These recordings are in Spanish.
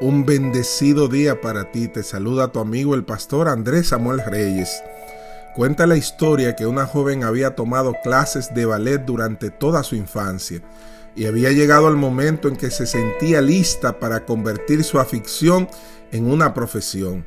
Un bendecido día para ti. Te saluda tu amigo el pastor Andrés Samuel Reyes. Cuenta la historia que una joven había tomado clases de ballet durante toda su infancia y había llegado el momento en que se sentía lista para convertir su afición en una profesión.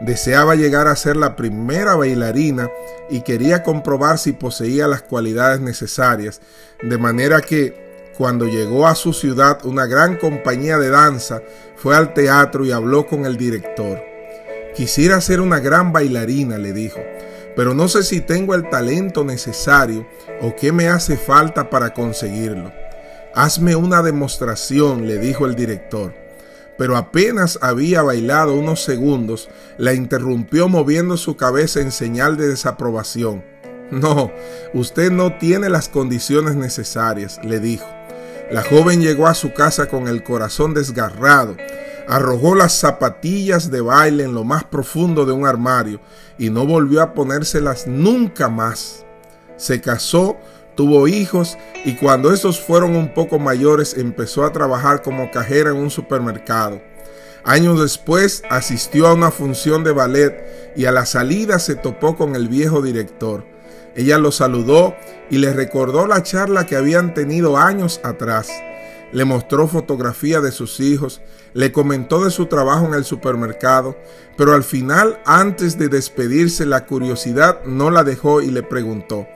Deseaba llegar a ser la primera bailarina y quería comprobar si poseía las cualidades necesarias, de manera que cuando llegó a su ciudad, una gran compañía de danza fue al teatro y habló con el director. Quisiera ser una gran bailarina, le dijo, pero no sé si tengo el talento necesario o qué me hace falta para conseguirlo. Hazme una demostración, le dijo el director. Pero apenas había bailado unos segundos, la interrumpió moviendo su cabeza en señal de desaprobación. No, usted no tiene las condiciones necesarias, le dijo. La joven llegó a su casa con el corazón desgarrado, arrojó las zapatillas de baile en lo más profundo de un armario y no volvió a ponérselas nunca más. Se casó, tuvo hijos y cuando esos fueron un poco mayores empezó a trabajar como cajera en un supermercado. Años después asistió a una función de ballet y a la salida se topó con el viejo director. Ella lo saludó y le recordó la charla que habían tenido años atrás. Le mostró fotografía de sus hijos, le comentó de su trabajo en el supermercado, pero al final, antes de despedirse, la curiosidad no la dejó y le preguntó,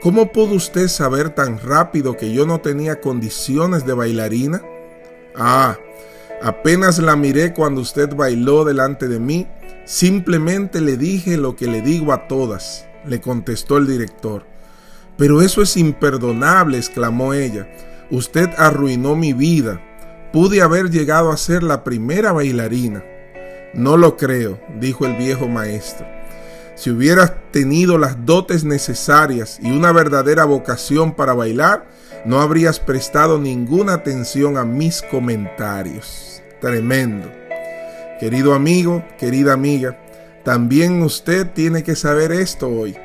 ¿Cómo pudo usted saber tan rápido que yo no tenía condiciones de bailarina? Ah, apenas la miré cuando usted bailó delante de mí, simplemente le dije lo que le digo a todas le contestó el director. Pero eso es imperdonable, exclamó ella. Usted arruinó mi vida. Pude haber llegado a ser la primera bailarina. No lo creo, dijo el viejo maestro. Si hubieras tenido las dotes necesarias y una verdadera vocación para bailar, no habrías prestado ninguna atención a mis comentarios. Tremendo. Querido amigo, querida amiga, también usted tiene que saber esto hoy.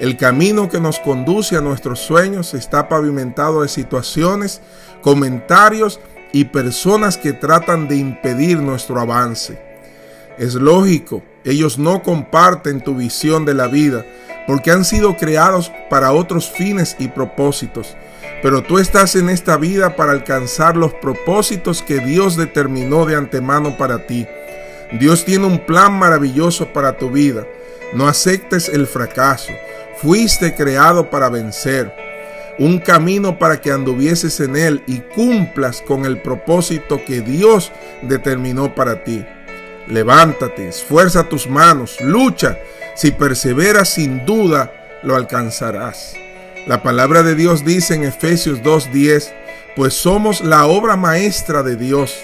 El camino que nos conduce a nuestros sueños está pavimentado de situaciones, comentarios y personas que tratan de impedir nuestro avance. Es lógico, ellos no comparten tu visión de la vida porque han sido creados para otros fines y propósitos. Pero tú estás en esta vida para alcanzar los propósitos que Dios determinó de antemano para ti. Dios tiene un plan maravilloso para tu vida. No aceptes el fracaso. Fuiste creado para vencer. Un camino para que anduvieses en él y cumplas con el propósito que Dios determinó para ti. Levántate, esfuerza tus manos, lucha. Si perseveras sin duda, lo alcanzarás. La palabra de Dios dice en Efesios 2.10, pues somos la obra maestra de Dios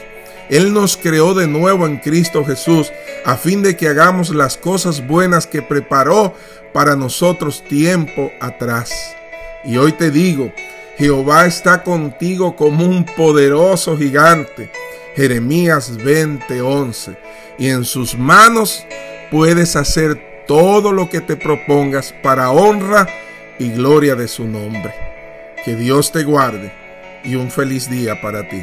él nos creó de nuevo en Cristo Jesús a fin de que hagamos las cosas buenas que preparó para nosotros tiempo atrás. Y hoy te digo, Jehová está contigo como un poderoso gigante. Jeremías 20:11. Y en sus manos puedes hacer todo lo que te propongas para honra y gloria de su nombre. Que Dios te guarde y un feliz día para ti.